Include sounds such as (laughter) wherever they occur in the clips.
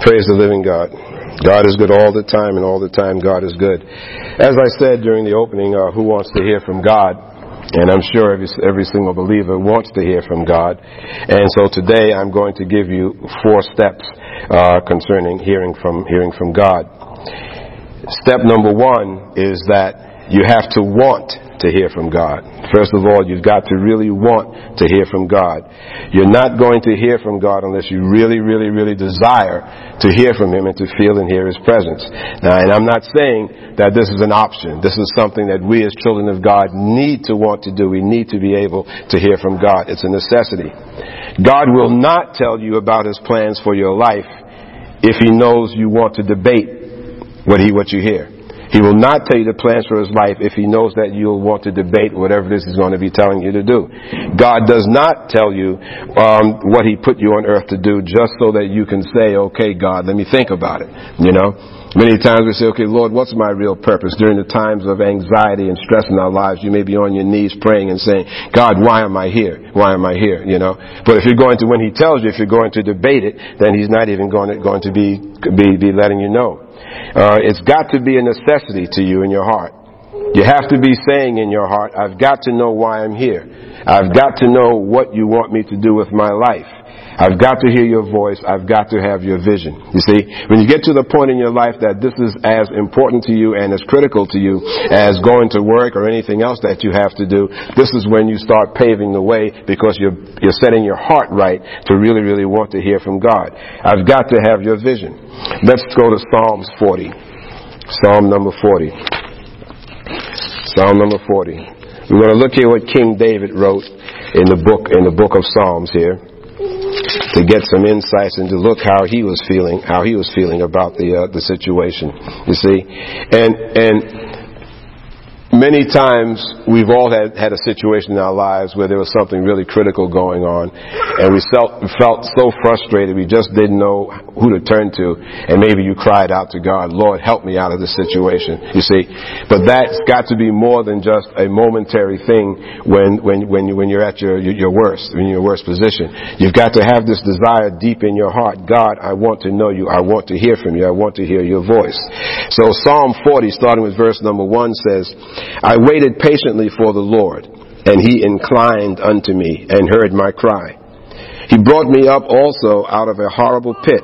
Praise the living God. God is good all the time, and all the time God is good. As I said during the opening, uh, who wants to hear from God? And I'm sure every, every single believer wants to hear from God. And so today I'm going to give you four steps uh, concerning hearing from hearing from God. Step number one is that you have to want to hear from God. First of all, you've got to really want to hear from God. You're not going to hear from God unless you really, really, really desire to hear from Him and to feel and hear His presence. Now, and I'm not saying that this is an option. This is something that we as children of God need to want to do. We need to be able to hear from God. It's a necessity. God will not tell you about His plans for your life if He knows you want to debate what He, what you hear. He will not tell you the plans for his life if he knows that you'll want to debate whatever this is going to be telling you to do. God does not tell you um, what he put you on earth to do just so that you can say, okay, God, let me think about it. You know? Many times we say, okay, Lord, what's my real purpose? During the times of anxiety and stress in our lives, you may be on your knees praying and saying, God, why am I here? Why am I here? You know? But if you're going to, when he tells you, if you're going to debate it, then he's not even going to, going to be, be, be letting you know. Uh, it's got to be a necessity to you in your heart. You have to be saying in your heart, I've got to know why I'm here. I've got to know what you want me to do with my life. I've got to hear your voice. I've got to have your vision. You see, when you get to the point in your life that this is as important to you and as critical to you as going to work or anything else that you have to do, this is when you start paving the way because you're, you're setting your heart right to really, really want to hear from God. I've got to have your vision. Let's go to Psalms 40. Psalm number 40. Psalm number 40. We're going to look here what King David wrote in the book, in the book of Psalms here to get some insights and to look how he was feeling, how he was feeling about the uh, the situation. You see, and and many times we've all had, had a situation in our lives where there was something really critical going on and we felt, felt so frustrated we just didn't know who to turn to and maybe you cried out to God, Lord help me out of this situation, you see. But that's got to be more than just a momentary thing when, when, when, you, when you're at your, your worst, in your worst position. You've got to have this desire deep in your heart, God, I want to know you, I want to hear from you, I want to hear your voice. So Psalm 40 starting with verse number 1 says, I waited patiently for the Lord, and he inclined unto me and heard my cry. He brought me up also out of a horrible pit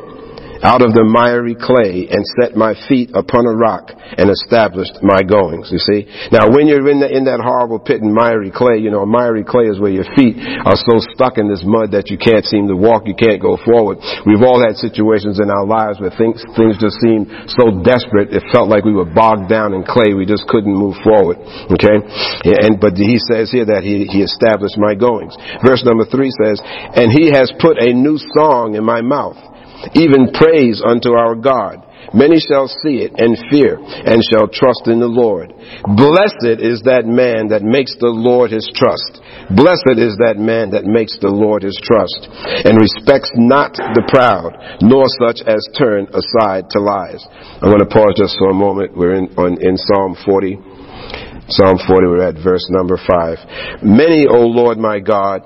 out of the miry clay and set my feet upon a rock and established my goings. You see? Now when you're in, the, in that horrible pit and miry clay, you know, miry clay is where your feet are so stuck in this mud that you can't seem to walk, you can't go forward. We've all had situations in our lives where things, things just seemed so desperate, it felt like we were bogged down in clay, we just couldn't move forward. Okay? And, but he says here that he, he established my goings. Verse number three says, and he has put a new song in my mouth even praise unto our God. Many shall see it and fear and shall trust in the Lord. Blessed is that man that makes the Lord his trust. Blessed is that man that makes the Lord his trust and respects not the proud, nor such as turn aside to lies. I'm going to pause just for a moment. We're in, on, in Psalm 40. Psalm 40, we're at verse number 5. Many, O Lord my God,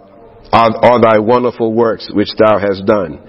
are, are thy wonderful works which thou hast done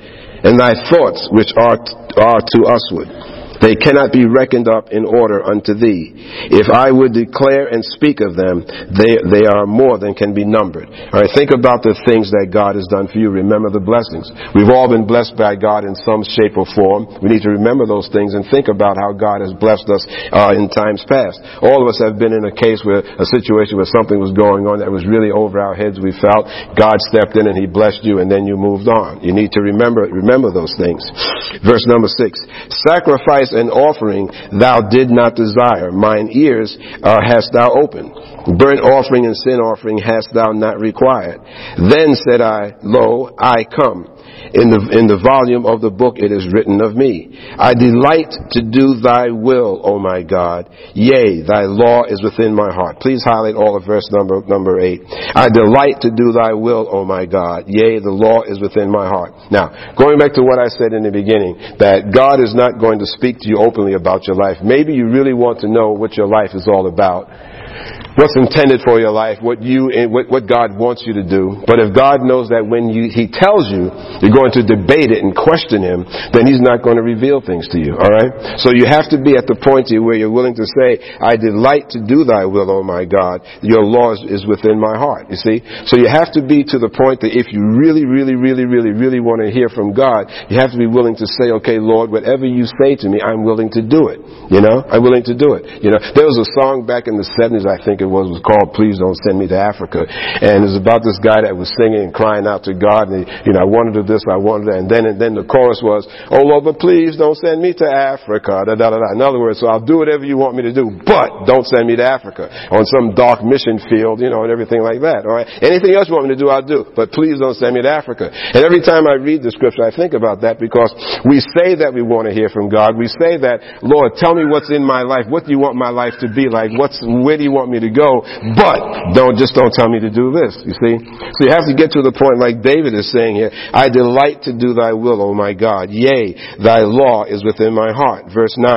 and thy thoughts which are, are to usward. They cannot be reckoned up in order unto thee. If I would declare and speak of them, they, they are more than can be numbered. Alright, think about the things that God has done for you. Remember the blessings. We've all been blessed by God in some shape or form. We need to remember those things and think about how God has blessed us uh, in times past. All of us have been in a case where a situation where something was going on that was really over our heads. We felt God stepped in and He blessed you, and then you moved on. You need to remember remember those things. Verse number six: Sacrifice and offering thou did not desire. Mine ears uh, hast thou opened. Burnt offering and sin offering hast thou not required. Then said I, Lo, I come. In the, in the volume of the book it is written of me. I delight to do thy will, O my God. Yea, thy law is within my heart. Please highlight all of verse number, number eight. I delight to do thy will, O my God. Yea, the law is within my heart. Now, going back to what I said in the beginning, that God is not going to speak to you openly about your life. Maybe you really want to know what your life is all about what's intended for your life, what you, eh, what, what God wants you to do. But if God knows that when you, He tells you, you're going to debate it and question Him, then He's not going to reveal things to you, alright? So you have to be at the point where you're willing to say, I delight to do Thy will, O my God. Your law is within my heart, you see? So you have to be to the point that if you really, really, really, really, really want to hear from God, you have to be willing to say, okay, Lord, whatever you say to me, I'm willing to do it. You know? I'm willing to do it. You know? There was a song back in the 70s, I think it was, was called Please Don't Send Me to Africa. And it was about this guy that was singing and crying out to God and, he, you know, I wanted to this, I wanted that. And then, and then the chorus was, Oh Lord, but please don't send me to Africa. Da, da, da, da. In other words, so I'll do whatever you want me to do, but don't send me to Africa on some dark mission field, you know, and everything like that. All right. Anything else you want me to do, I'll do, but please don't send me to Africa. And every time I read the scripture, I think about that because we say that we want to hear from God. We say that, Lord, tell me what's in my life. What do you want my life to be like? What's, where do you want me to go? But don't, just don't tell me to do this, you see? So you have to get to the point like David is saying here, I delight to do thy will, O my God. Yea, thy law is within my heart. Verse 9.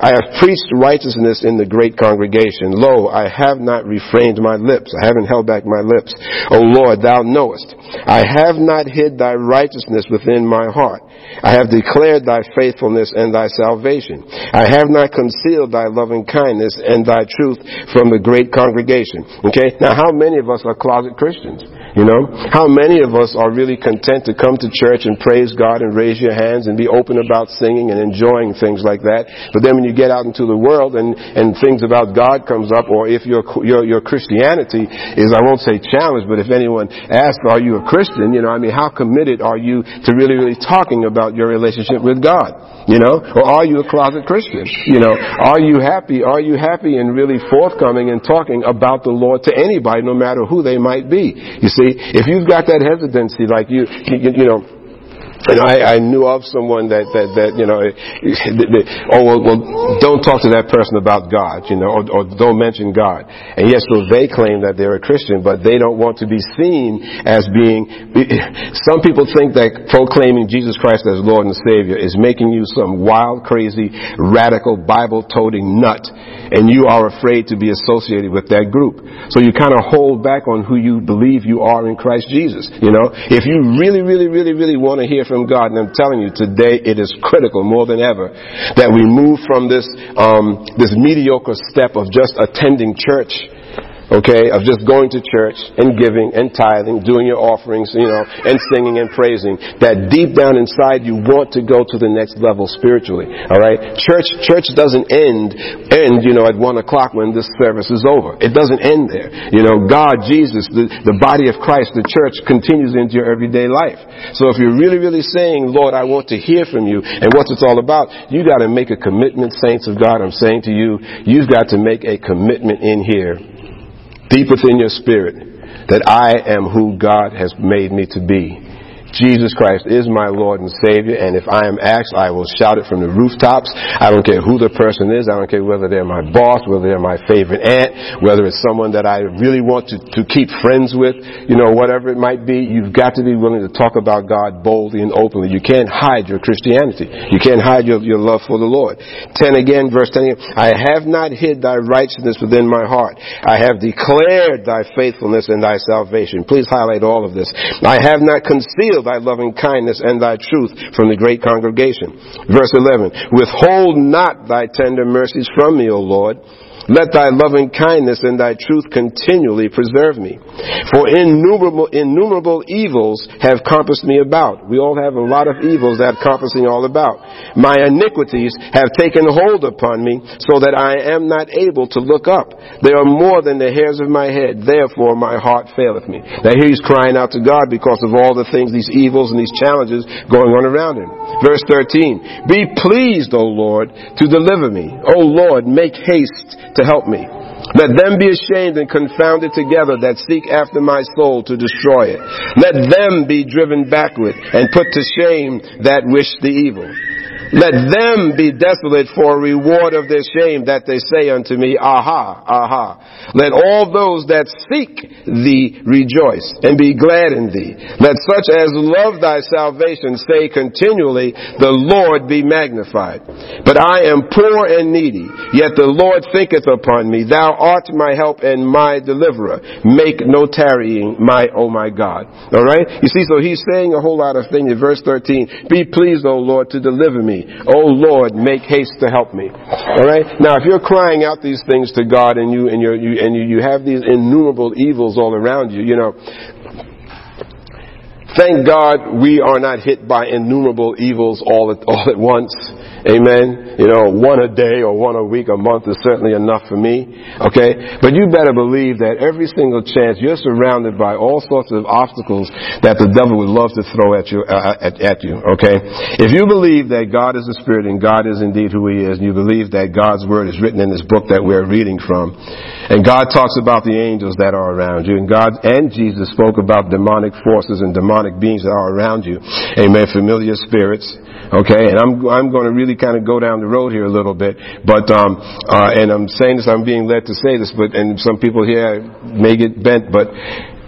I have preached righteousness in the great congregation. Lo, I have not refrained my lips. I haven't held back my lips. O Lord, thou knowest. I have not hid thy righteousness within my heart. I have declared thy faithfulness and thy salvation. I have not concealed thy loving kindness and thy truth from the great congregation. Okay? Now how many of us are closet Christians? You know? How many of us are really content to come to church and praise God and raise your hands and be open about singing and enjoying things like that? But then when you get out into the world and, and things about God comes up, or if your, your, your Christianity is, I won't say challenged, but if anyone asks, are you a Christian? You know, I mean, how committed are you to really, really talking about your relationship with God? You know? Or are you a closet Christian? You know? Are you happy? Are you happy and really forthcoming and talking about the Lord to anybody, no matter who they might be? You see? If you've got that hesitancy, like you, you, you know, and I, I knew of someone that, that, that you know, oh, well, well, don't talk to that person about God, you know, or, or don't mention God. And yes, so they claim that they're a Christian, but they don't want to be seen as being, some people think that proclaiming Jesus Christ as Lord and Savior is making you some wild, crazy, radical, Bible-toting nut, and you are afraid to be associated with that group. So you kind of hold back on who you believe you are in Christ Jesus, you know. If you really, really, really, really want to hear from God. And I'm telling you, today it is critical more than ever that we move from this, um, this mediocre step of just attending church okay, of just going to church and giving and tithing, doing your offerings, you know, and singing and praising, that deep down inside you want to go to the next level spiritually, alright? Church, church doesn't end, end, you know, at one o'clock when this service is over. It doesn't end there. You know, God, Jesus, the, the body of Christ, the church continues into your everyday life. So if you're really, really saying, Lord, I want to hear from you and what's it's all about, you gotta make a commitment, saints of God, I'm saying to you, you've got to make a commitment in here deep within your spirit that I am who God has made me to be. Jesus Christ is my Lord and Savior, and if I am asked, I will shout it from the rooftops. I don't care who the person is. I don't care whether they're my boss, whether they're my favorite aunt, whether it's someone that I really want to, to keep friends with, you know, whatever it might be. You've got to be willing to talk about God boldly and openly. You can't hide your Christianity. You can't hide your, your love for the Lord. 10 again, verse 10 again. I have not hid thy righteousness within my heart. I have declared thy faithfulness and thy salvation. Please highlight all of this. I have not concealed thy loving kindness and thy truth from the great congregation. Verse 11, withhold not thy tender mercies from me, O Lord. Let thy loving kindness and thy truth continually preserve me. For innumerable, innumerable evils have compassed me about. We all have a lot of evils that compassing all about. My iniquities have taken hold upon me so that I am not able to look up. They are more than the hairs of my head. Therefore my heart faileth me. Now here he's crying out to God because of all the things, these evils and these challenges going on around him. Verse 13. Be pleased, O Lord, to deliver me. O Lord, make haste to help me. Let them be ashamed and confounded together that seek after my soul to destroy it. Let them be driven backward and put to shame that wish the evil. Let them be desolate for reward of their shame that they say unto me, Aha, aha. Let all those that seek thee rejoice and be glad in thee. Let such as love thy salvation say continually, The Lord be magnified. But I am poor and needy, yet the Lord thinketh upon me. Thou art my help and my deliverer. Make no tarrying, my, oh my God. Alright? You see, so he's saying a whole lot of things in verse 13. Be pleased, O Lord, to deliver me. Oh Lord, make haste to help me. Alright? Now, if you're crying out these things to God and you, and you and you, you have these innumerable evils all around you, you know, thank God we are not hit by innumerable evils all at, all at once. Amen. You know, one a day or one a week, a month is certainly enough for me. Okay? But you better believe that every single chance you're surrounded by all sorts of obstacles that the devil would love to throw at you, uh, at, at you. Okay? If you believe that God is the Spirit and God is indeed who He is, and you believe that God's Word is written in this book that we're reading from, and God talks about the angels that are around you, and God and Jesus spoke about demonic forces and demonic beings that are around you. Amen. Familiar spirits. Okay, and I'm I'm going to really kind of go down the road here a little bit, but um, uh, and I'm saying this, I'm being led to say this, but and some people here may get bent, but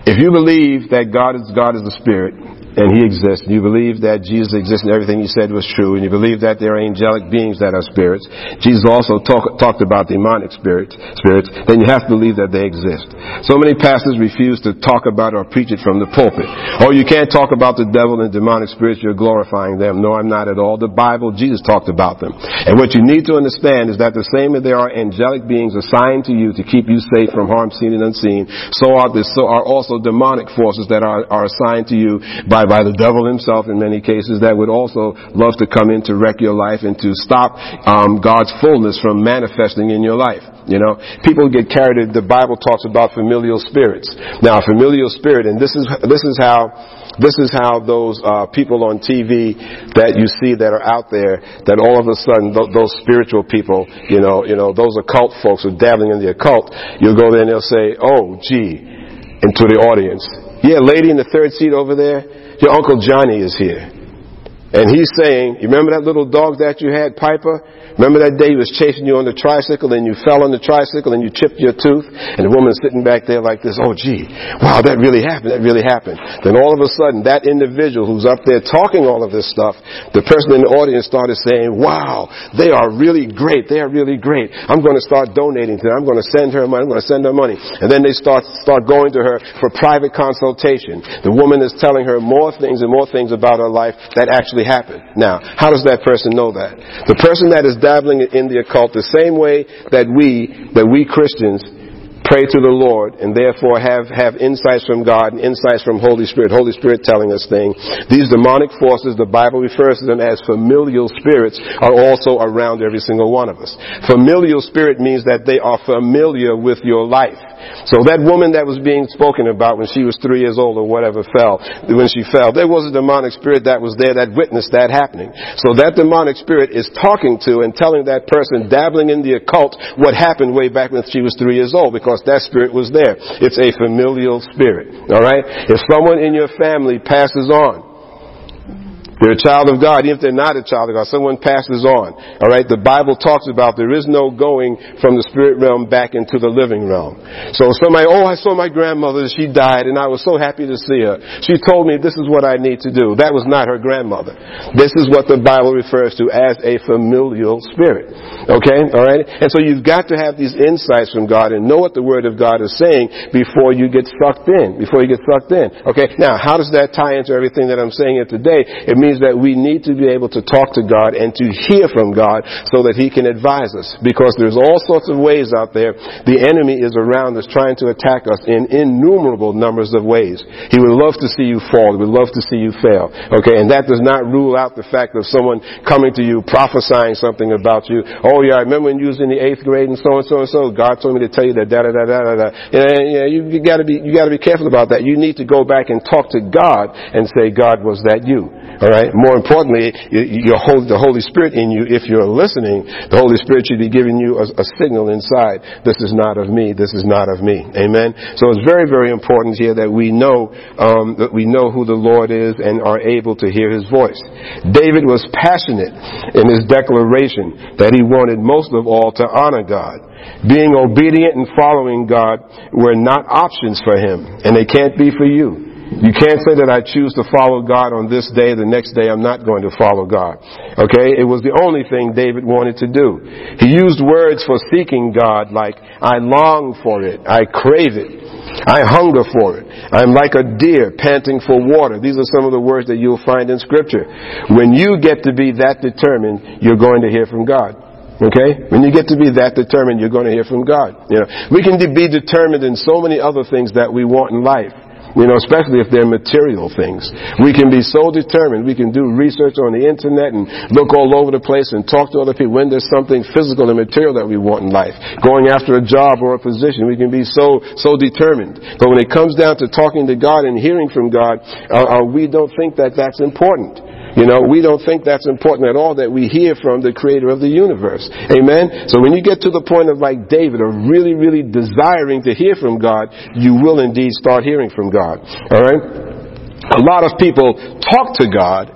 if you believe that God is God is the Spirit, and He exists, and you believe that Jesus exists and everything He said was true, and you believe that there are angelic beings that are spirits, Jesus also talk, talked about demonic spirits, spirits, then you have to believe that they exist. So many pastors refuse to talk about or preach it from the pulpit. Oh, you can't talk about the devil and demonic spirits, you're glorifying them. No, I'm not at all. The Bible, Jesus talked about them. And what you need to understand is that the same as there are angelic beings assigned to you to keep you safe from harm seen and unseen, so are, so are also demonic forces that are, are assigned to you by by the devil himself in many cases that would also love to come in to wreck your life and to stop um, God's fullness from manifesting in your life. You know, people get carried. The Bible talks about familial spirits. Now, familial spirit, and this is this is how this is how those uh, people on TV that you see that are out there, that all of a sudden th- those spiritual people, you know, you know, those occult folks are dabbling in the occult, you'll go there and they'll say, "Oh, gee," into the audience. Yeah, lady in the third seat over there. Your Uncle Johnny is here. And he's saying, you remember that little dog that you had, Piper? Remember that day he was chasing you on the tricycle and you fell on the tricycle and you chipped your tooth and the woman sitting back there like this, oh gee, wow, that really happened, that really happened. Then all of a sudden that individual who's up there talking all of this stuff, the person in the audience started saying, wow, they are really great, they are really great. I'm going to start donating to them, I'm going to send her money, I'm going to send her money. And then they start, start going to her for private consultation. The woman is telling her more things and more things about her life that actually happened. Now, how does that person know that? The person that is dabbling in the occult the same way that we, that we Christians pray to the Lord and therefore have, have insights from God and insights from Holy Spirit, Holy Spirit telling us things. These demonic forces, the Bible refers to them as familial spirits, are also around every single one of us. Familial spirit means that they are familiar with your life. So that woman that was being spoken about when she was three years old or whatever fell, when she fell, there was a demonic spirit that was there that witnessed that happening. So that demonic spirit is talking to and telling that person dabbling in the occult what happened way back when she was three years old because that spirit was there. It's a familial spirit. Alright? If someone in your family passes on, they're a child of God, even if they're not a child of God. Someone passes on. Alright? The Bible talks about there is no going from the spirit realm back into the living realm. So somebody, oh, I saw my grandmother, she died, and I was so happy to see her. She told me this is what I need to do. That was not her grandmother. This is what the Bible refers to as a familial spirit. Okay? Alright? And so you've got to have these insights from God and know what the Word of God is saying before you get sucked in. Before you get sucked in. Okay? Now, how does that tie into everything that I'm saying here today? It means means that we need to be able to talk to God and to hear from God so that He can advise us. Because there's all sorts of ways out there. The enemy is around us trying to attack us in innumerable numbers of ways. He would love to see you fall. He would love to see you fail. Okay, and that does not rule out the fact of someone coming to you prophesying something about you. Oh yeah, I remember when you was in the eighth grade and so and so and so. God told me to tell you that da da da da da da. Yeah, you, you gotta be you gotta be careful about that. You need to go back and talk to God and say, God, was that you? All right. More importantly, your whole, the Holy Spirit in you, if you're listening, the Holy Spirit should be giving you a, a signal inside. This is not of me. This is not of me. Amen? So it's very, very important here that we know, um, that we know who the Lord is and are able to hear His voice. David was passionate in his declaration that he wanted most of all to honor God. Being obedient and following God were not options for him, and they can't be for you. You can't say that I choose to follow God on this day, the next day I'm not going to follow God. Okay? It was the only thing David wanted to do. He used words for seeking God like, I long for it, I crave it, I hunger for it. I'm like a deer panting for water. These are some of the words that you'll find in scripture. When you get to be that determined, you're going to hear from God. Okay? When you get to be that determined, you're going to hear from God. You know, we can be determined in so many other things that we want in life. You know, especially if they're material things. We can be so determined. We can do research on the internet and look all over the place and talk to other people when there's something physical and material that we want in life. Going after a job or a position, we can be so, so determined. But when it comes down to talking to God and hearing from God, uh, uh, we don't think that that's important. You know, we don't think that's important at all that we hear from the creator of the universe. Amen? So when you get to the point of like David of really, really desiring to hear from God, you will indeed start hearing from God. Alright? A lot of people talk to God.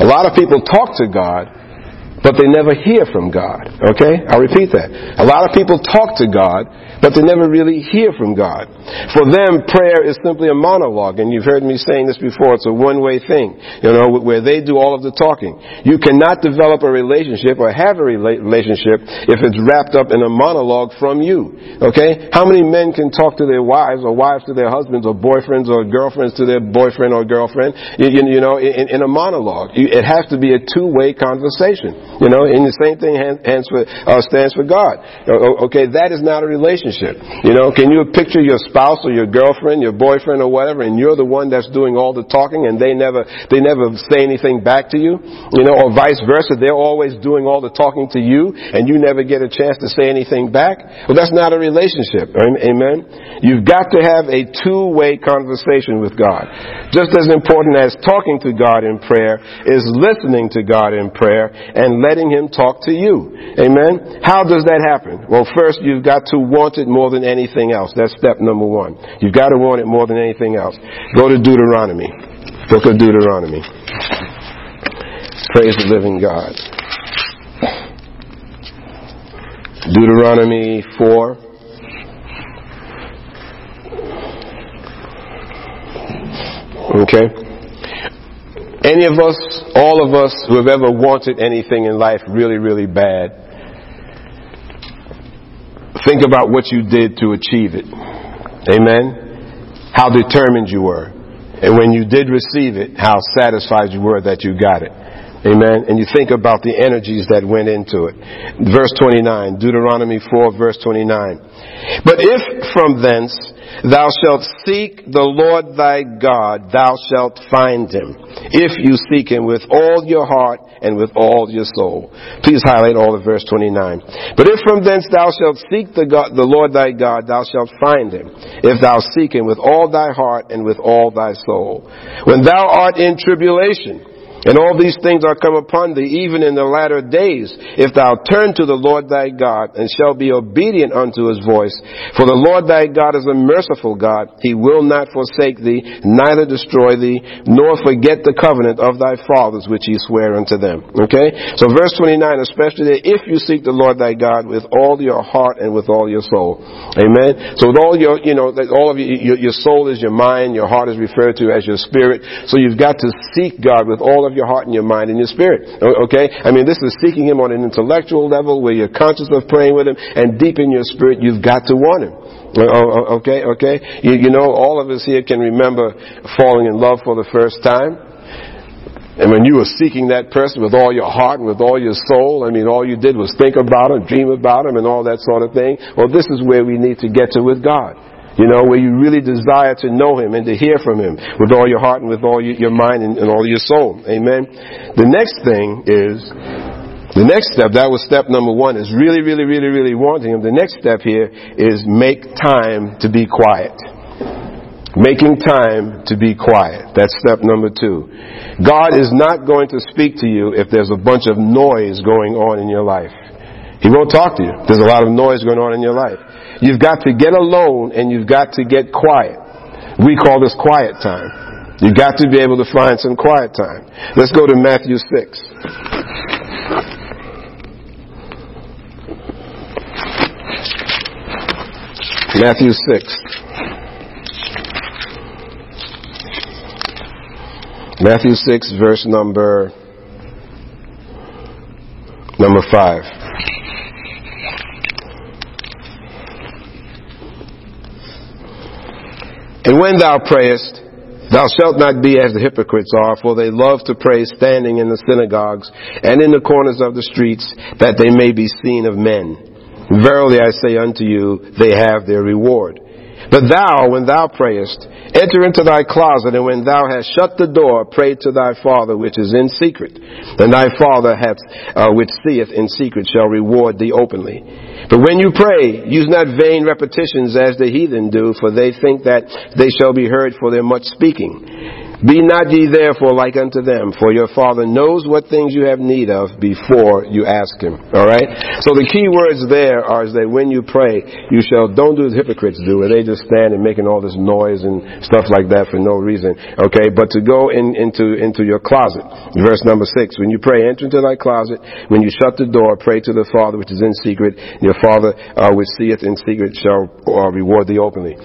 A lot of people talk to God, but they never hear from God. Okay? I'll repeat that. A lot of people talk to God, but they never really hear from God. For them, prayer is simply a monologue, and you've heard me saying this before, it's a one-way thing, you know, where they do all of the talking. You cannot develop a relationship or have a relationship if it's wrapped up in a monologue from you. Okay? How many men can talk to their wives, or wives to their husbands, or boyfriends, or girlfriends to their boyfriend or girlfriend, you, you know, in, in, a monologue? It has to be a two-way conversation, you know, and the same thing hands for, uh, stands for God. Okay, that is not a relationship. You know, can you picture your spouse or your girlfriend, your boyfriend or whatever, and you're the one that's doing all the talking and they never, they never say anything back to you? You know, or vice versa. They're always doing all the talking to you and you never get a chance to say anything back. Well, that's not a relationship. Amen? You've got to have a two-way conversation with God. Just as important as talking to God in prayer is listening to God in prayer and letting Him talk to you. Amen? How does that happen? Well, first you've got to want it more than anything else. That's step number one. You've got to want it more than anything else. Go to Deuteronomy. Book of Deuteronomy. Praise the living God. Deuteronomy 4. Okay? Any of us, all of us who have ever wanted anything in life really, really bad, Think about what you did to achieve it. Amen. How determined you were. And when you did receive it, how satisfied you were that you got it. Amen. And you think about the energies that went into it. Verse 29, Deuteronomy 4 verse 29. But if from thence Thou shalt seek the Lord thy God, thou shalt find him, if you seek him with all your heart and with all your soul. Please highlight all of verse 29. But if from thence thou shalt seek the, God, the Lord thy God, thou shalt find him, if thou seek him with all thy heart and with all thy soul. When thou art in tribulation, and all these things are come upon thee, even in the latter days, if thou turn to the Lord thy God, and shall be obedient unto his voice. For the Lord thy God is a merciful God. He will not forsake thee, neither destroy thee, nor forget the covenant of thy fathers, which he sware unto them. Okay? So verse 29, especially there, if you seek the Lord thy God with all your heart and with all your soul. Amen? So with all your, you know, all of your, your soul is your mind, your heart is referred to as your spirit. So you've got to seek God with all of your heart and your mind and your spirit. Okay? I mean, this is seeking Him on an intellectual level where you're conscious of praying with Him, and deep in your spirit, you've got to want Him. Okay, okay. You, you know, all of us here can remember falling in love for the first time. And when you were seeking that person with all your heart and with all your soul, I mean, all you did was think about him, dream about him, and all that sort of thing. Well, this is where we need to get to with God. You know, where you really desire to know Him and to hear from Him with all your heart and with all your mind and, all your soul. Amen. The next thing is, the next step, that was step number one, is really, really, really, really wanting Him. The next step here is make time to be quiet. Making time to be quiet. That's step number two. God is not going to speak to you if there's a bunch of noise going on in your life. He won't talk to you. There's a lot of noise going on in your life. You've got to get alone and you've got to get quiet. We call this quiet time. You've got to be able to find some quiet time. Let's go to Matthew 6. Matthew 6. Matthew 6 verse number number 5. And when thou prayest, Thou shalt not be as the hypocrites are, for they love to pray standing in the synagogues and in the corners of the streets, that they may be seen of men. Verily I say unto you, they have their reward. But thou, when thou prayest, enter into thy closet, and when thou hast shut the door, pray to thy Father which is in secret. And thy Father hath, uh, which seeth in secret shall reward thee openly. But when you pray, use not vain repetitions as the heathen do, for they think that they shall be heard for their much speaking. Be not ye therefore like unto them, for your Father knows what things you have need of before you ask Him. Alright? So the key words there are is that when you pray, you shall, don't do as hypocrites do, where they just stand and making all this noise and stuff like that for no reason. Okay? But to go in, into, into your closet. Verse number six. When you pray, enter into thy closet. When you shut the door, pray to the Father which is in secret. Your Father uh, which seeth in secret shall uh, reward thee openly.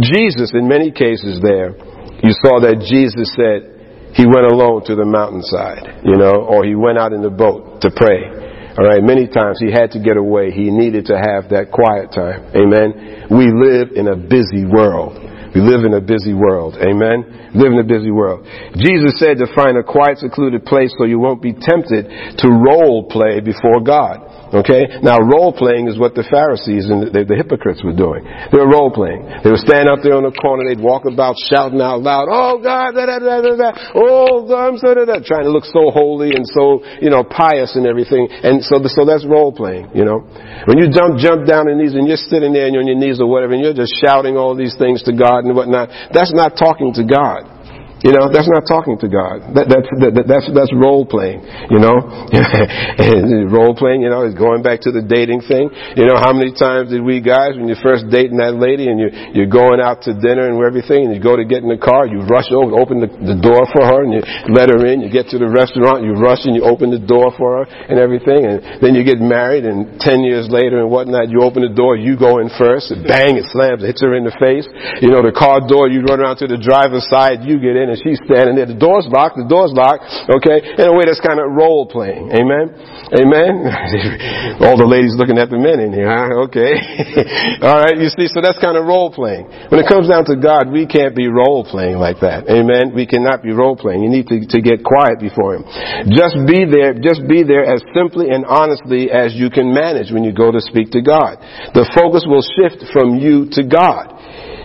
Jesus, in many cases there, you saw that Jesus said he went alone to the mountainside, you know, or he went out in the boat to pray. All right, many times he had to get away. He needed to have that quiet time. Amen. We live in a busy world. We live in a busy world. Amen. Live in a busy world. Jesus said to find a quiet, secluded place so you won't be tempted to role play before God. Okay? Now, role playing is what the Pharisees and the, the, hypocrites were doing. They were role playing. They would stand up there on the corner, they'd walk about shouting out loud, Oh God, da da da da da, oh God, da da da, trying to look so holy and so, you know, pious and everything. And so, so that's role playing, you know? When you jump, jump down on your knees and you're sitting there and you're on your knees or whatever and you're just shouting all these things to God and whatnot, that's not talking to God. You know, that's not talking to God. That, that's, that, that's, that's role playing, you know. (laughs) role playing, you know, is going back to the dating thing. You know, how many times did we guys, when you're first dating that lady and you're, you're going out to dinner and everything and you go to get in the car, you rush over, open the, the door for her and you let her in, you get to the restaurant, you rush and you open the door for her and everything and then you get married and 10 years later and whatnot, you open the door, you go in first, and bang, it slams, it hits her in the face. You know, the car door, you run around to the driver's side, you get in and she's standing there. The door's locked. The door's locked. Okay. In a way, that's kind of role playing. Amen. Amen. (laughs) All the ladies looking at the men in here. Huh? Okay. (laughs) All right. You see, so that's kind of role playing. When it comes down to God, we can't be role playing like that. Amen. We cannot be role playing. You need to, to get quiet before Him. Just be there. Just be there as simply and honestly as you can manage when you go to speak to God. The focus will shift from you to God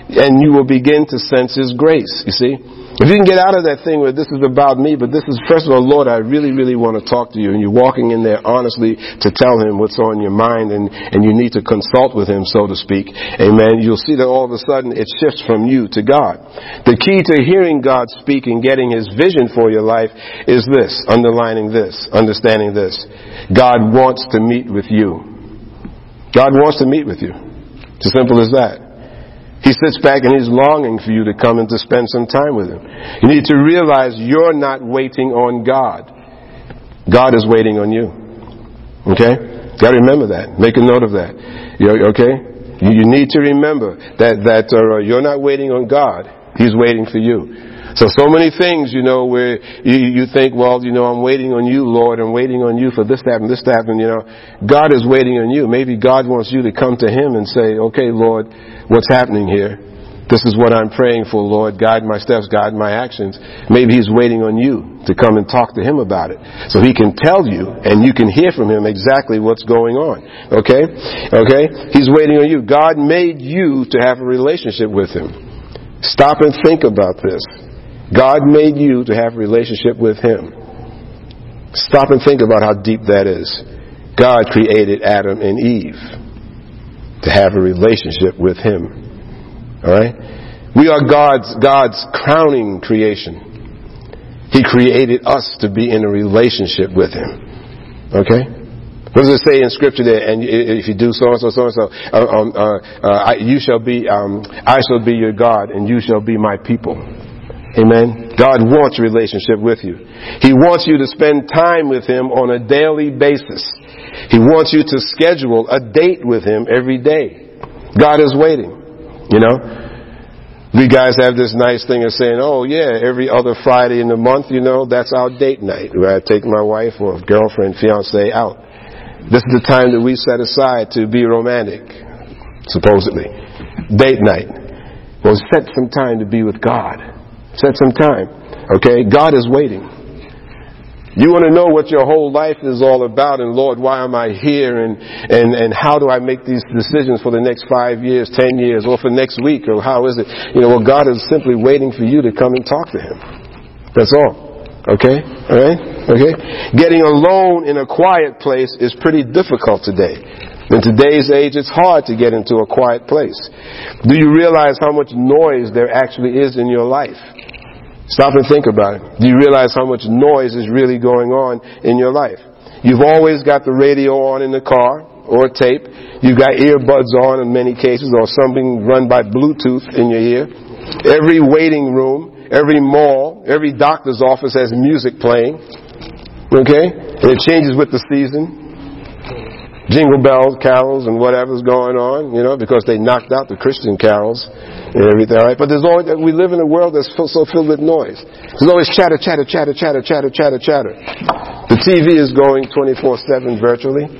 and you will begin to sense His grace. You see? If you can get out of that thing where this is about me, but this is, first of all, Lord, I really, really want to talk to you, and you're walking in there honestly to tell Him what's on your mind, and, and you need to consult with Him, so to speak. Amen. You'll see that all of a sudden it shifts from you to God. The key to hearing God speak and getting His vision for your life is this, underlining this, understanding this. God wants to meet with you. God wants to meet with you. It's as simple as that. He sits back and he's longing for you to come and to spend some time with him. You need to realize you're not waiting on God. God is waiting on you. Okay? Gotta remember that. Make a note of that. You okay? You need to remember that, that uh, you're not waiting on God. He's waiting for you. So, so many things, you know, where you, you think, well, you know, I'm waiting on you, Lord. I'm waiting on you for this to happen, this to happen, you know. God is waiting on you. Maybe God wants you to come to Him and say, okay, Lord, what's happening here? This is what I'm praying for, Lord. Guide my steps, guide my actions. Maybe He's waiting on you to come and talk to Him about it. So He can tell you and you can hear from Him exactly what's going on. Okay? Okay? He's waiting on you. God made you to have a relationship with Him. Stop and think about this. God made you to have a relationship with Him. Stop and think about how deep that is. God created Adam and Eve to have a relationship with Him. Alright? We are God's, God's crowning creation. He created us to be in a relationship with Him. Okay? What does it say in Scripture there? And if you do so and so, so and so, uh, um, uh, uh, you shall be, um, I shall be your God, and you shall be my people. Amen. God wants a relationship with you. He wants you to spend time with Him on a daily basis. He wants you to schedule a date with Him every day. God is waiting. You know? We guys have this nice thing of saying, oh yeah, every other Friday in the month, you know, that's our date night where I take my wife or girlfriend, fiance out. This is the time that we set aside to be romantic, supposedly. Date night. Well, set some time to be with God. Set some time. Okay? God is waiting. You want to know what your whole life is all about and Lord, why am I here and, and, and how do I make these decisions for the next five years, ten years, or for next week, or how is it? You know, well, God is simply waiting for you to come and talk to Him. That's all. Okay? Alright? Okay? Getting alone in a quiet place is pretty difficult today. In today's age, it's hard to get into a quiet place. Do you realize how much noise there actually is in your life? Stop and think about it. Do you realize how much noise is really going on in your life? You've always got the radio on in the car or tape. You've got earbuds on in many cases or something run by Bluetooth in your ear. Every waiting room, every mall, every doctor's office has music playing. Okay? And it changes with the season jingle bells, carols, and whatever's going on, you know, because they knocked out the Christian carols and everything, right? But there's always, we live in a world that's so filled with noise. There's always chatter, chatter, chatter, chatter, chatter, chatter, chatter. The TV is going 24-7 virtually.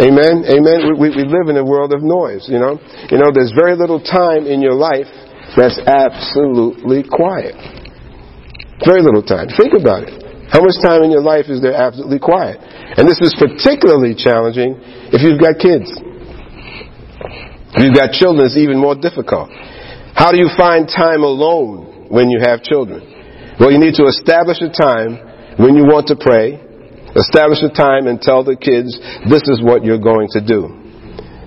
Amen? Amen? We, we, we live in a world of noise, you know? You know, there's very little time in your life that's absolutely quiet. Very little time. Think about it. How much time in your life is there absolutely quiet? And this is particularly challenging if you've got kids. If you've got children, it's even more difficult. How do you find time alone when you have children? Well, you need to establish a time when you want to pray, establish a time and tell the kids, this is what you're going to do.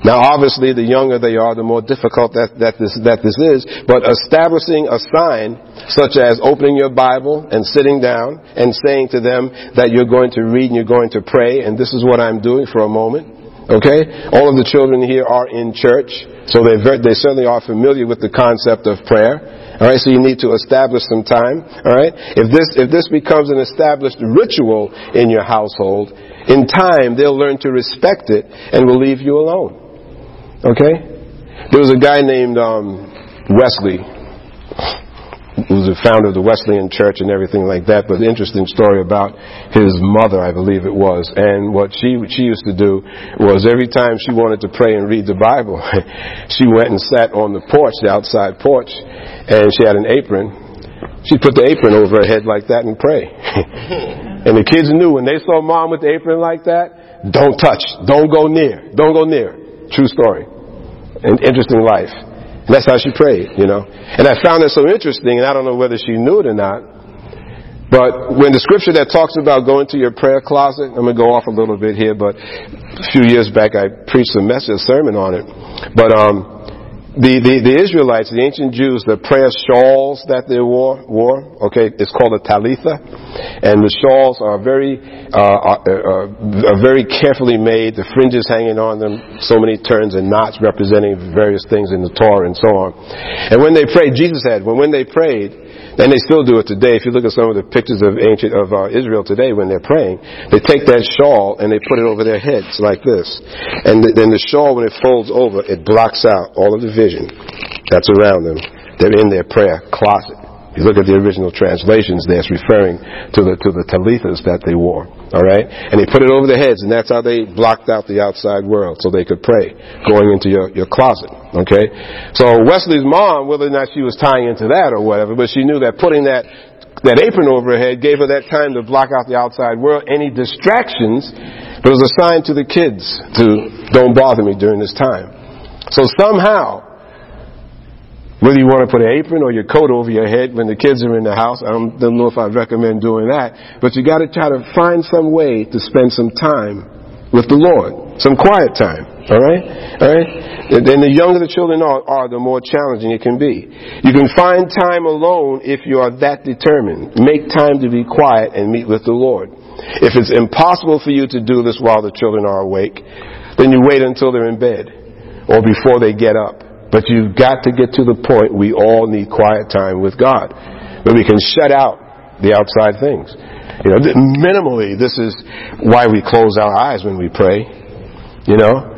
Now, obviously, the younger they are, the more difficult that, that, this, that this is. But establishing a sign, such as opening your Bible and sitting down and saying to them that you're going to read and you're going to pray, and this is what I'm doing for a moment. Okay? All of the children here are in church, so they, they certainly are familiar with the concept of prayer. All right, so you need to establish some time. All right, if this if this becomes an established ritual in your household, in time they'll learn to respect it and will leave you alone. Okay? There was a guy named um, Wesley who was the founder of the Wesleyan Church and everything like that. But the interesting story about his mother, I believe it was, and what she she used to do was every time she wanted to pray and read the Bible, (laughs) she went and sat on the porch, the outside porch, and she had an apron. She'd put the apron over her head like that and pray. (laughs) and the kids knew when they saw mom with the apron like that, don't touch, don't go near, don't go near. True story an interesting life. And that's how she prayed, you know. And I found that so interesting, and I don't know whether she knew it or not. But when the scripture that talks about going to your prayer closet, I'm going to go off a little bit here, but a few years back I preached a message, a sermon on it. But um, the, the, the Israelites, the ancient Jews, the prayer shawls that they wore, wore, okay, it's called a talitha, and the shawls are very, uh, are, uh, uh, are very carefully made. The fringes hanging on them, so many turns and knots representing various things in the Torah and so on. And when they prayed, Jesus said, when when they prayed, and they still do it today. If you look at some of the pictures of ancient of uh, Israel today when they're praying, they take that shawl and they put it over their heads like this, and then the shawl, when it folds over, it blocks out all of the vision that's around them. They're in their prayer closet. You look at the original translations there, it's referring to the, to the talithas that they wore. Alright? And they put it over their heads, and that's how they blocked out the outside world, so they could pray, going into your, your closet. Okay? So Wesley's mom, whether or not she was tying into that or whatever, but she knew that putting that, that apron over her head gave her that time to block out the outside world. Any distractions, it was a sign to the kids to don't bother me during this time. So somehow, whether you want to put an apron or your coat over your head when the kids are in the house, I don't, don't know if I'd recommend doing that. But you got to try to find some way to spend some time with the Lord. some quiet time. All right? All right? And the younger the children are, are, the more challenging it can be. You can find time alone if you are that determined. Make time to be quiet and meet with the Lord. If it's impossible for you to do this while the children are awake, then you wait until they're in bed or before they get up. But you've got to get to the point we all need quiet time with God. Where we can shut out the outside things. You know, minimally, this is why we close our eyes when we pray. You know,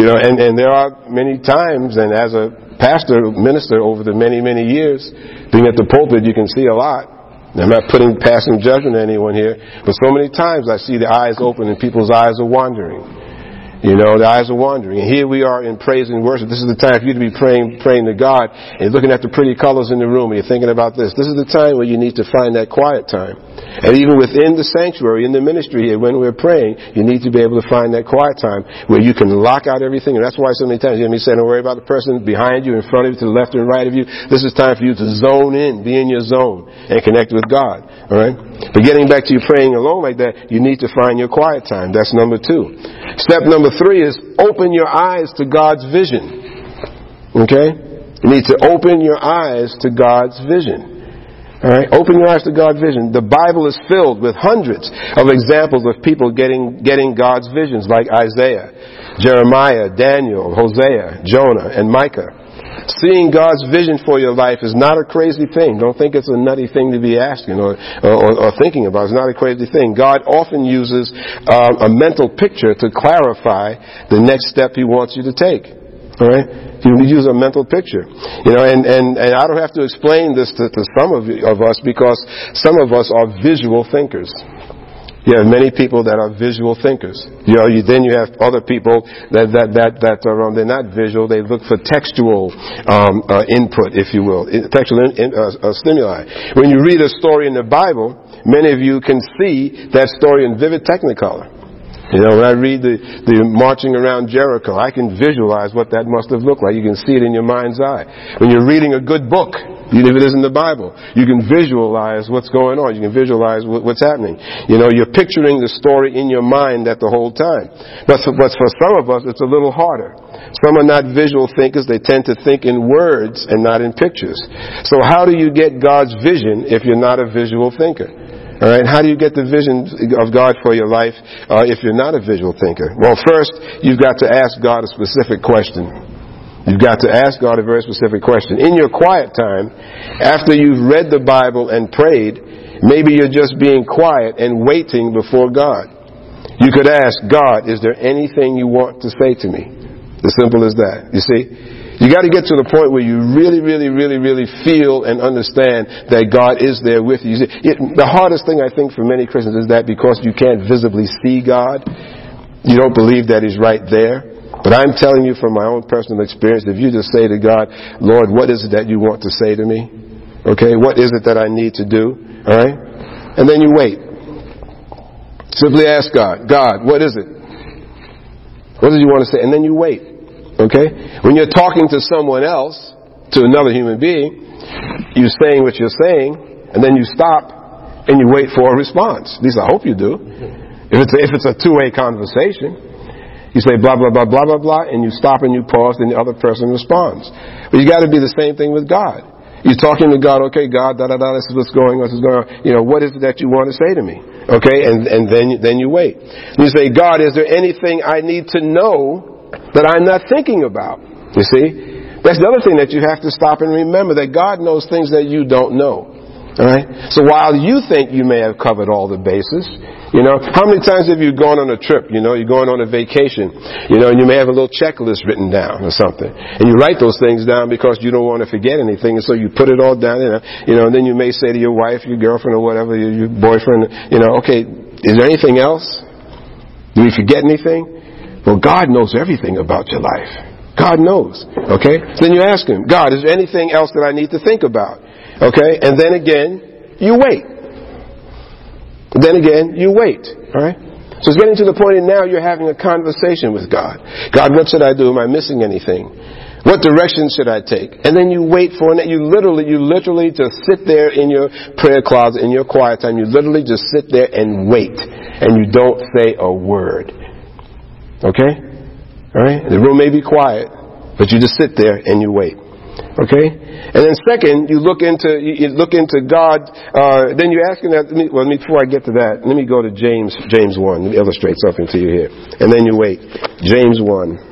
you know, and, and there are many times, and as a pastor, minister over the many, many years, being at the pulpit, you can see a lot. I'm not putting passing judgment on anyone here, but so many times I see the eyes open and people's eyes are wandering. You know, the eyes are wandering. And here we are in praise and worship. This is the time for you to be praying, praying to God and looking at the pretty colors in the room and you're thinking about this. This is the time where you need to find that quiet time. And even within the sanctuary, in the ministry here, when we're praying, you need to be able to find that quiet time where you can lock out everything. And that's why so many times you hear me say, don't worry about the person behind you, in front of you, to the left and right of you. This is time for you to zone in, be in your zone, and connect with God. Alright? But getting back to you praying alone like that, you need to find your quiet time. That's number two. Step number three is open your eyes to God's vision. Okay? You need to open your eyes to God's vision. Alright? Open your eyes to God's vision. The Bible is filled with hundreds of examples of people getting, getting God's visions like Isaiah, Jeremiah, Daniel, Hosea, Jonah, and Micah. Seeing God's vision for your life is not a crazy thing. Don't think it's a nutty thing to be asking or, or, or thinking about. It's not a crazy thing. God often uses um, a mental picture to clarify the next step He wants you to take. All right? You use a mental picture. You know, and, and, and I don't have to explain this to, to some of, of us because some of us are visual thinkers. You have many people that are visual thinkers. You know, you, then you have other people that that that that are um, they're not visual. They look for textual um, uh, input, if you will, textual in, in, uh, uh, stimuli. When you read a story in the Bible, many of you can see that story in vivid technicolor. You know, when I read the, the marching around Jericho, I can visualize what that must have looked like. You can see it in your mind's eye. When you're reading a good book, even if it isn't the Bible, you can visualize what's going on. You can visualize what's happening. You know, you're picturing the story in your mind at the whole time. But for, but for some of us, it's a little harder. Some are not visual thinkers. They tend to think in words and not in pictures. So how do you get God's vision if you're not a visual thinker? All right, how do you get the vision of God for your life uh, if you're not a visual thinker? Well, first, you've got to ask God a specific question. You've got to ask God a very specific question. In your quiet time, after you've read the Bible and prayed, maybe you're just being quiet and waiting before God. You could ask, God, is there anything you want to say to me? As simple as that. You see? You got to get to the point where you really, really, really, really feel and understand that God is there with you. It, the hardest thing I think for many Christians is that because you can't visibly see God, you don't believe that He's right there. But I'm telling you from my own personal experience, if you just say to God, Lord, what is it that you want to say to me? Okay, what is it that I need to do? Alright? And then you wait. Simply ask God, God, what is it? What does you want to say? And then you wait. Okay? When you're talking to someone else, to another human being, you're saying what you're saying, and then you stop and you wait for a response. At least I hope you do. If it's a, if it's a two-way conversation, you say blah, blah, blah, blah, blah, blah, and you stop and you pause, and the other person responds. But you gotta be the same thing with God. You're talking to God, okay, God, da, da, da, this is what's going on, this is going on. You know, what is it that you want to say to me? Okay, and, and then, then you wait. And you say, God, is there anything I need to know that I'm not thinking about. You see? That's the other thing that you have to stop and remember that God knows things that you don't know. Alright? So while you think you may have covered all the bases, you know, how many times have you gone on a trip? You know, you're going on a vacation, you know, and you may have a little checklist written down or something. And you write those things down because you don't want to forget anything, and so you put it all down, you know, you know and then you may say to your wife, your girlfriend, or whatever, your, your boyfriend, you know, okay, is there anything else? Do we forget anything? Well, God knows everything about your life. God knows. Okay? Then you ask Him, God, is there anything else that I need to think about? Okay? And then again, you wait. Then again, you wait. Alright? So it's getting to the point and now you're having a conversation with God. God, what should I do? Am I missing anything? What direction should I take? And then you wait for it. You literally, you literally just sit there in your prayer closet, in your quiet time. You literally just sit there and wait. And you don't say a word. Okay? Alright? The room may be quiet, but you just sit there and you wait. Okay? And then second, you look into, you look into God, uh, then you're asking that, well, before I get to that, let me go to James, James 1. Let me illustrate something to you here. And then you wait. James 1.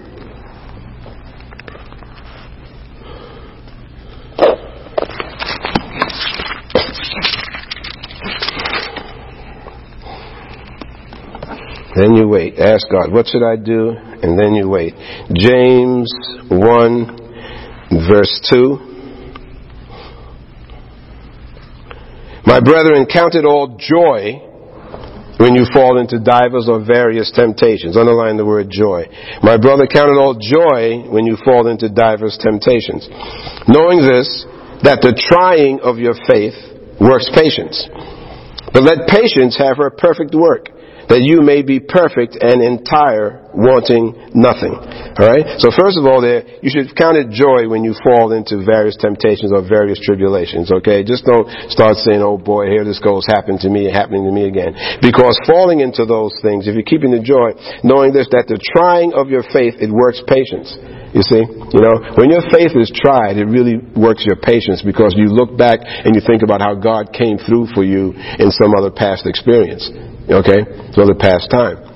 Then you wait. Ask God, what should I do? And then you wait. James 1 verse 2. My brethren, count it all joy when you fall into divers or various temptations. Underline the word joy. My brother, count it all joy when you fall into divers temptations. Knowing this, that the trying of your faith works patience. But let patience have her perfect work that you may be perfect and entire, wanting nothing. Alright? So first of all there, you should count it joy when you fall into various temptations or various tribulations, okay? Just don't start saying, oh boy, here this goes, happened to me, happening to me again. Because falling into those things, if you're keeping the joy, knowing this, that the trying of your faith, it works patience. You see? You know, when your faith is tried, it really works your patience because you look back and you think about how God came through for you in some other past experience. Okay? So the past time.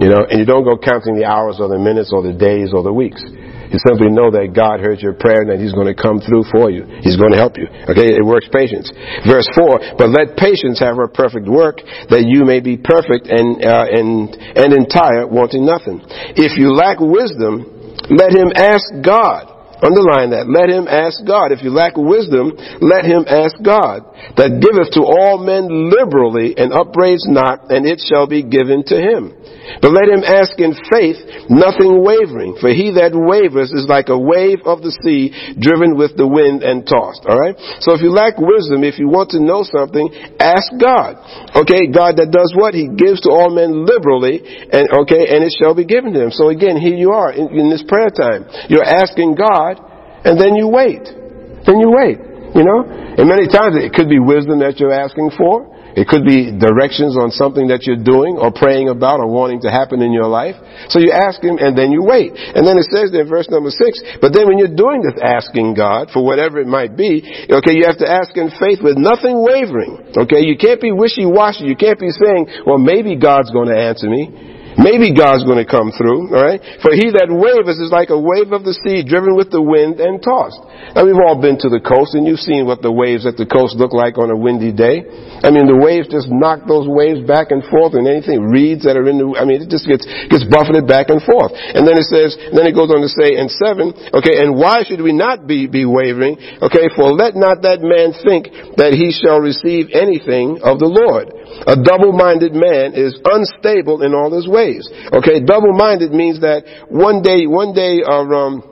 You know, and you don't go counting the hours or the minutes or the days or the weeks. You simply know that God heard your prayer and that He's going to come through for you. He's going to help you. Okay? It works patience. Verse 4, but let patience have her perfect work that you may be perfect and, uh, and, and entire, wanting nothing. If you lack wisdom, let him ask God Underline that. Let him ask God. If you lack wisdom, let him ask God, that giveth to all men liberally and upbraids not, and it shall be given to him. But let him ask in faith, nothing wavering. For he that wavers is like a wave of the sea, driven with the wind and tossed. Alright? So if you lack wisdom, if you want to know something, ask God. Okay, God that does what? He gives to all men liberally, and okay, and it shall be given to him. So again, here you are in, in this prayer time. You're asking God, and then you wait. Then you wait. You know? And many times it could be wisdom that you're asking for. It could be directions on something that you're doing or praying about or wanting to happen in your life. So you ask Him and then you wait. And then it says there in verse number six, but then when you're doing this asking God for whatever it might be, okay, you have to ask in faith with nothing wavering. Okay, you can't be wishy-washy. You can't be saying, well, maybe God's going to answer me. Maybe God's going to come through, alright? For he that wavers is like a wave of the sea driven with the wind and tossed. Now we've all been to the coast and you've seen what the waves at the coast look like on a windy day. I mean, the waves just knock those waves back and forth and anything, reeds that are in the, I mean, it just gets, gets buffeted back and forth. And then it says, then it goes on to say in seven, okay, and why should we not be, be wavering? Okay, for let not that man think that he shall receive anything of the Lord. A double-minded man is unstable in all his ways. Okay, double-minded means that one day, one day, um,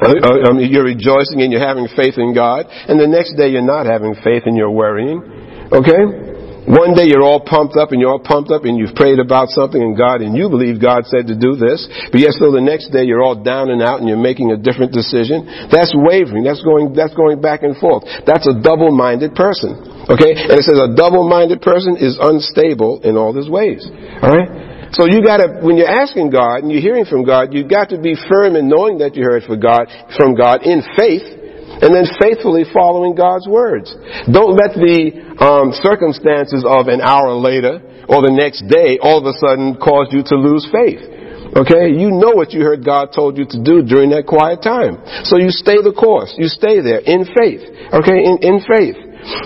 uh, uh, um, you're rejoicing and you're having faith in God, and the next day you're not having faith and you're worrying. Okay? One day you're all pumped up and you're all pumped up and you've prayed about something in God and you believe God said to do this, but yet still the next day you're all down and out and you're making a different decision. That's wavering. That's going, that's going back and forth. That's a double-minded person. Okay? And it says a double-minded person is unstable in all his ways. Alright? So you gotta, when you're asking God and you're hearing from God, you've got to be firm in knowing that you heard from God, from God in faith, and then faithfully following God's words. Don't let the um, circumstances of an hour later or the next day all of a sudden cause you to lose faith. Okay? You know what you heard God told you to do during that quiet time. So you stay the course. You stay there in faith. Okay? In, in faith.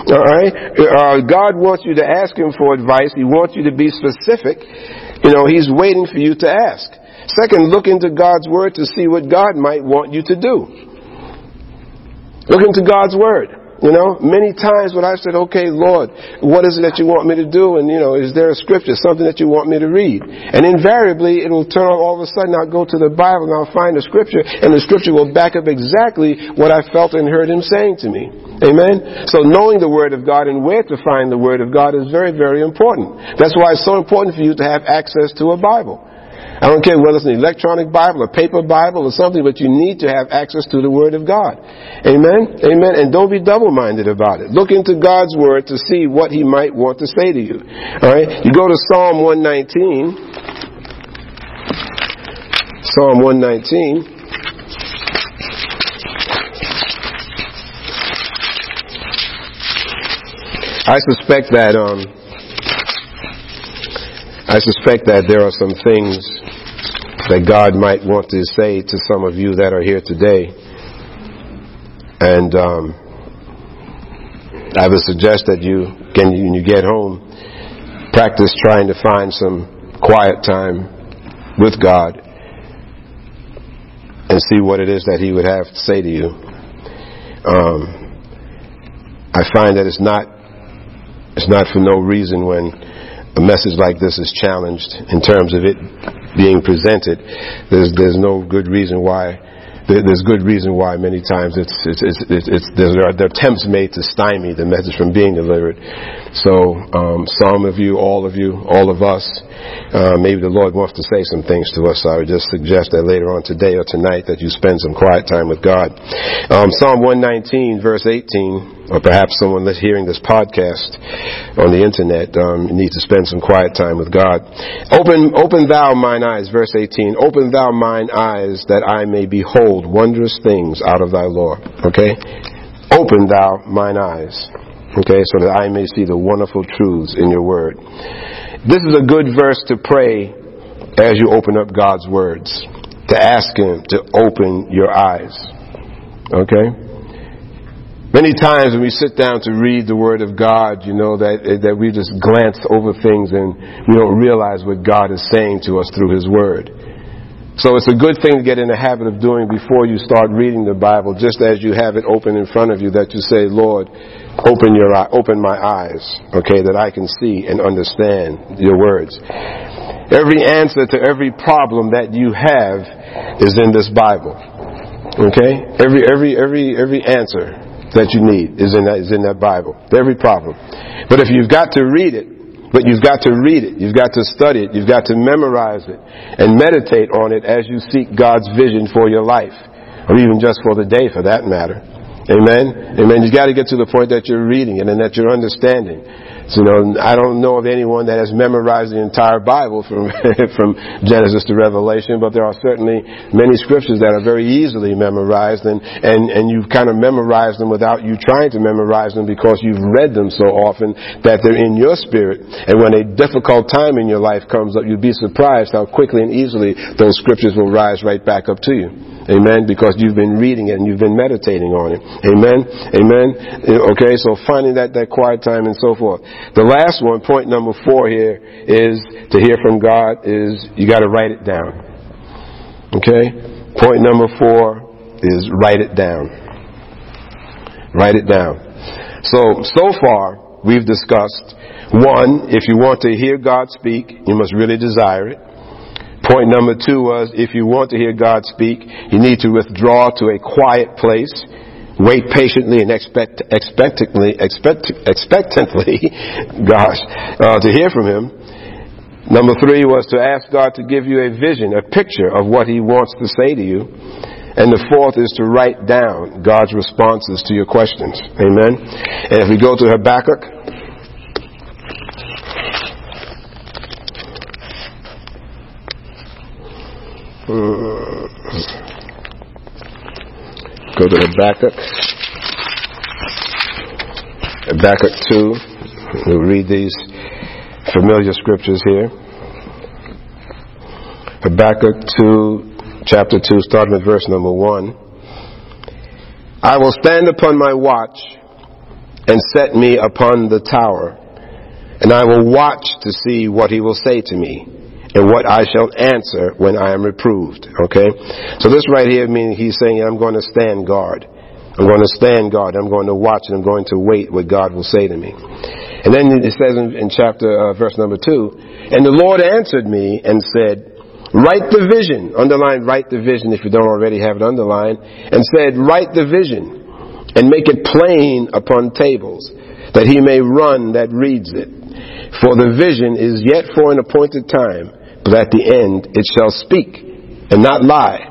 Alright? Uh, God wants you to ask Him for advice. He wants you to be specific. You know, He's waiting for you to ask. Second, look into God's Word to see what God might want you to do. Look into God's Word. You know, many times when I said, okay, Lord, what is it that you want me to do? And, you know, is there a scripture, something that you want me to read? And invariably, it will turn on all of a sudden, I'll go to the Bible and I'll find a scripture, and the scripture will back up exactly what I felt and heard him saying to me. Amen? So knowing the Word of God and where to find the Word of God is very, very important. That's why it's so important for you to have access to a Bible. I don't care whether it's an electronic Bible, a paper Bible, or something, but you need to have access to the Word of God. Amen? Amen. And don't be double-minded about it. Look into God's Word to see what He might want to say to you. Alright? You go to Psalm 119. Psalm 119. I suspect that um, I suspect that there are some things that God might want to say to some of you that are here today, and um, I would suggest that you, can, when you get home, practice trying to find some quiet time with God and see what it is that He would have to say to you. Um, I find that it's not it's not for no reason when a message like this is challenged in terms of it being presented. There's there's no good reason why there's good reason why many times it's, it's, it's, it's, there, are, attempts made to stymie the message from being delivered. So, um, some of you, all of you, all of us, uh, maybe the Lord wants to say some things to us. So I would just suggest that later on today or tonight that you spend some quiet time with God. Um, Psalm 119, verse 18 or perhaps someone that's hearing this podcast on the internet um, needs to spend some quiet time with God. Open, open thou mine eyes, verse 18. Open thou mine eyes that I may behold wondrous things out of thy law. Okay? Open thou mine eyes. Okay, so that I may see the wonderful truths in your word. This is a good verse to pray as you open up God's words, to ask Him to open your eyes. Okay? Many times when we sit down to read the Word of God, you know, that, that we just glance over things and we don't realize what God is saying to us through His Word. So it's a good thing to get in the habit of doing before you start reading the Bible, just as you have it open in front of you, that you say, Lord, open your open my eyes, okay, that I can see and understand your words. Every answer to every problem that you have is in this Bible. Okay? Every, every, every, every answer that you need is in that, is in that Bible. Every problem. But if you've got to read it, but you've got to read it, you've got to study it, you've got to memorize it, and meditate on it as you seek God's vision for your life, or even just for the day for that matter. Amen? Amen. You've got to get to the point that you're reading it and that you're understanding. So, you know, I don't know of anyone that has memorized the entire Bible from, (laughs) from Genesis to Revelation, but there are certainly many scriptures that are very easily memorized and, and, and you've kind of memorized them without you trying to memorize them because you've read them so often that they're in your spirit. And when a difficult time in your life comes up, you'd be surprised how quickly and easily those scriptures will rise right back up to you. Amen. Because you've been reading it and you've been meditating on it. Amen. Amen. Eh, okay. So finding that, that quiet time and so forth. The last one, point number four here is to hear from God is you got to write it down. Okay. Point number four is write it down. Write it down. So, so far, we've discussed one, if you want to hear God speak, you must really desire it. Point number two was if you want to hear God speak, you need to withdraw to a quiet place, wait patiently and expect, expectantly, expect, expectantly, (laughs) gosh, uh, to hear from Him. Number three was to ask God to give you a vision, a picture of what He wants to say to you. And the fourth is to write down God's responses to your questions. Amen. And if we go to Habakkuk, Uh, go to Habakkuk. Habakkuk 2. We'll read these familiar scriptures here. Habakkuk 2, chapter 2, starting at verse number 1. I will stand upon my watch and set me upon the tower, and I will watch to see what he will say to me and what I shall answer when I am reproved. Okay? So this right here means he's saying I'm going to stand guard. I'm going to stand guard. I'm going to watch and I'm going to wait what God will say to me. And then it says in, in chapter, uh, verse number two, and the Lord answered me and said, write the vision. Underline write the vision if you don't already have it underlined. And said, write the vision and make it plain upon tables that he may run that reads it. For the vision is yet for an appointed time, but at the end it shall speak and not lie.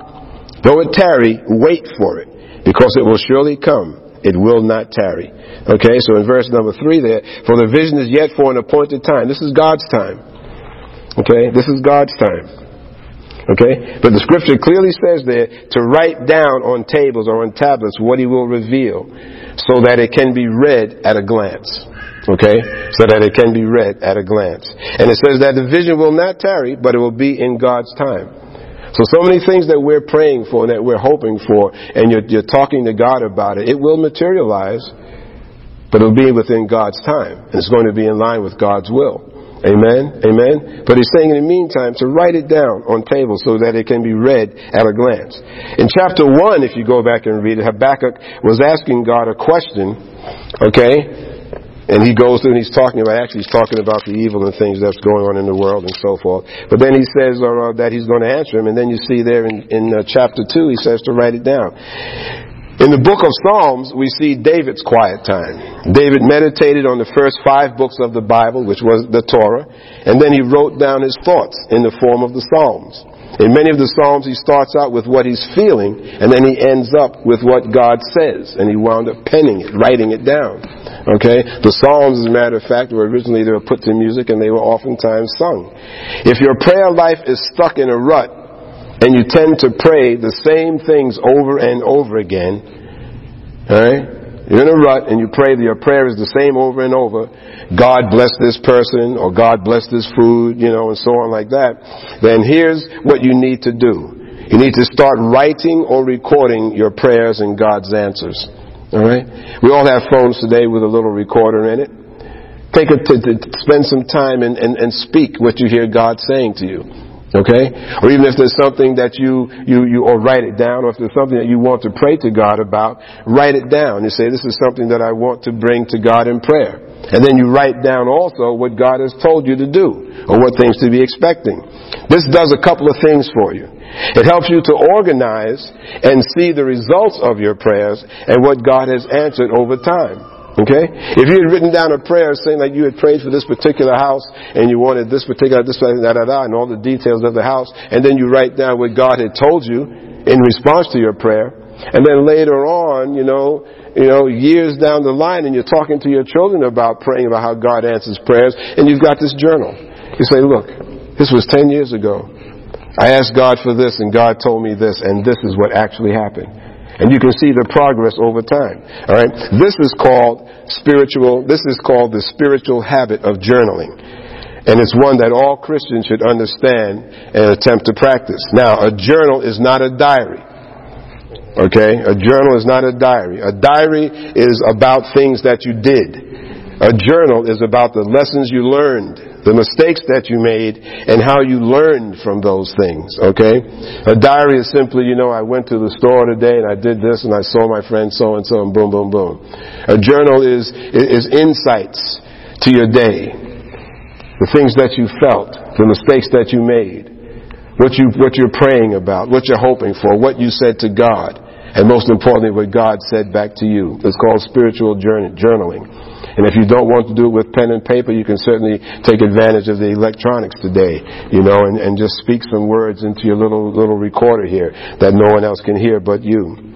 Though it tarry, wait for it, because it will surely come. It will not tarry. Okay, so in verse number three there, for the vision is yet for an appointed time. This is God's time. Okay, this is God's time. Okay? But the scripture clearly says there to write down on tables or on tablets what he will reveal so that it can be read at a glance. Okay? So that it can be read at a glance. And it says that the vision will not tarry, but it will be in God's time. So, so many things that we're praying for, that we're hoping for, and you're, you're talking to God about it, it will materialize, but it'll be within God's time. And it's going to be in line with God's will. Amen? Amen? But he's saying in the meantime to write it down on tables so that it can be read at a glance. In chapter 1, if you go back and read it, Habakkuk was asking God a question, okay? And he goes through and he's talking about, actually he's talking about the evil and things that's going on in the world and so forth. But then he says uh, that he's going to answer him. And then you see there in, in uh, chapter 2, he says to write it down. In the book of Psalms, we see David's quiet time. David meditated on the first five books of the Bible, which was the Torah, and then he wrote down his thoughts in the form of the Psalms. In many of the Psalms, he starts out with what he's feeling, and then he ends up with what God says, and he wound up penning it, writing it down. Okay? The Psalms, as a matter of fact, were originally they were put to music, and they were oftentimes sung. If your prayer life is stuck in a rut, and you tend to pray the same things over and over again, alright? You're in a rut and you pray that your prayer is the same over and over. God bless this person or God bless this food, you know, and so on like that. Then here's what you need to do. You need to start writing or recording your prayers and God's answers. Alright? We all have phones today with a little recorder in it. Take it to, to spend some time and, and, and speak what you hear God saying to you. Okay? Or even if there's something that you, you, you, or write it down, or if there's something that you want to pray to God about, write it down. You say, this is something that I want to bring to God in prayer. And then you write down also what God has told you to do, or what things to be expecting. This does a couple of things for you. It helps you to organize and see the results of your prayers and what God has answered over time. Okay? If you had written down a prayer saying that you had prayed for this particular house and you wanted this particular, this, da, da, da, and all the details of the house, and then you write down what God had told you in response to your prayer, and then later on, you know, you know, years down the line and you're talking to your children about praying about how God answers prayers, and you've got this journal. You say, look, this was 10 years ago. I asked God for this and God told me this and this is what actually happened. And you can see the progress over time. Alright? This is called spiritual, this is called the spiritual habit of journaling. And it's one that all Christians should understand and attempt to practice. Now, a journal is not a diary. Okay? A journal is not a diary. A diary is about things that you did. A journal is about the lessons you learned the mistakes that you made, and how you learned from those things, okay? A diary is simply, you know, I went to the store today and I did this and I saw my friend so and so and boom, boom, boom. A journal is, is insights to your day. The things that you felt, the mistakes that you made, what you, what you're praying about, what you're hoping for, what you said to God, and most importantly, what God said back to you. It's called spiritual journaling. And if you don't want to do it with pen and paper, you can certainly take advantage of the electronics today, you know, and, and just speak some words into your little, little recorder here that no one else can hear but you.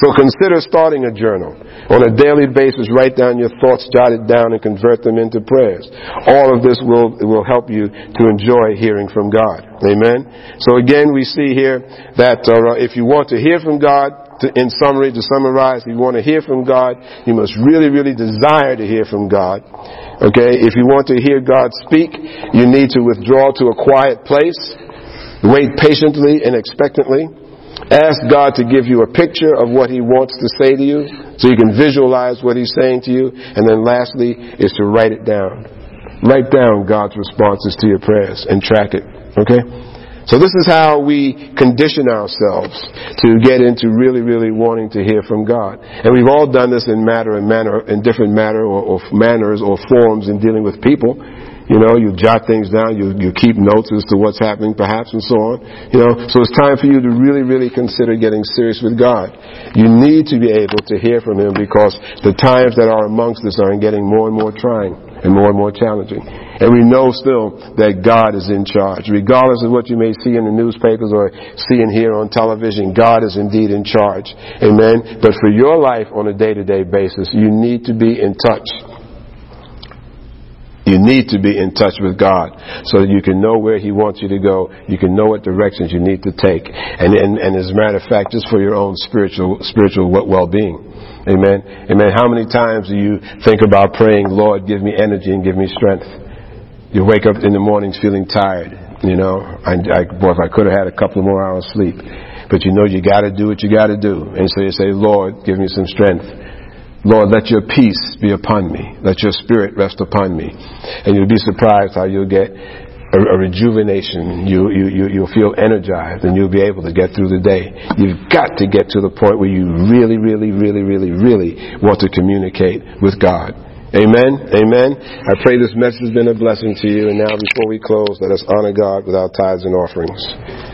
So consider starting a journal. On a daily basis, write down your thoughts, jot it down, and convert them into prayers. All of this will, will help you to enjoy hearing from God. Amen? So again, we see here that uh, if you want to hear from God, to, in summary, to summarize, if you want to hear from God, you must really, really desire to hear from God. Okay? If you want to hear God speak, you need to withdraw to a quiet place, wait patiently and expectantly. Ask God to give you a picture of what He wants to say to you so you can visualize what He's saying to you. And then lastly is to write it down. Write down God's responses to your prayers and track it. Okay? So this is how we condition ourselves to get into really, really wanting to hear from God. And we've all done this in matter and manner, in different matter or, or manners or forms in dealing with people. You know, you jot things down, you, you keep notes as to what's happening perhaps and so on. You know, so it's time for you to really, really consider getting serious with God. You need to be able to hear from Him because the times that are amongst us are getting more and more trying and more and more challenging. And we know still that God is in charge. Regardless of what you may see in the newspapers or see and hear on television, God is indeed in charge. Amen. But for your life on a day to day basis, you need to be in touch. You need to be in touch with God so that you can know where He wants you to go. You can know what directions you need to take. And, and, and as a matter of fact, just for your own spiritual, spiritual well-being. Amen. Amen. How many times do you think about praying, Lord, give me energy and give me strength? You wake up in the mornings feeling tired. You know, I, I, boy, if I could have had a couple more hours sleep. But you know you gotta do what you gotta do. And so you say, Lord, give me some strength. Lord, let your peace be upon me. Let your spirit rest upon me. And you'll be surprised how you'll get a, a rejuvenation. You, you, you, you'll feel energized and you'll be able to get through the day. You've got to get to the point where you really, really, really, really, really want to communicate with God. Amen. Amen. I pray this message has been a blessing to you. And now before we close, let us honor God with our tithes and offerings.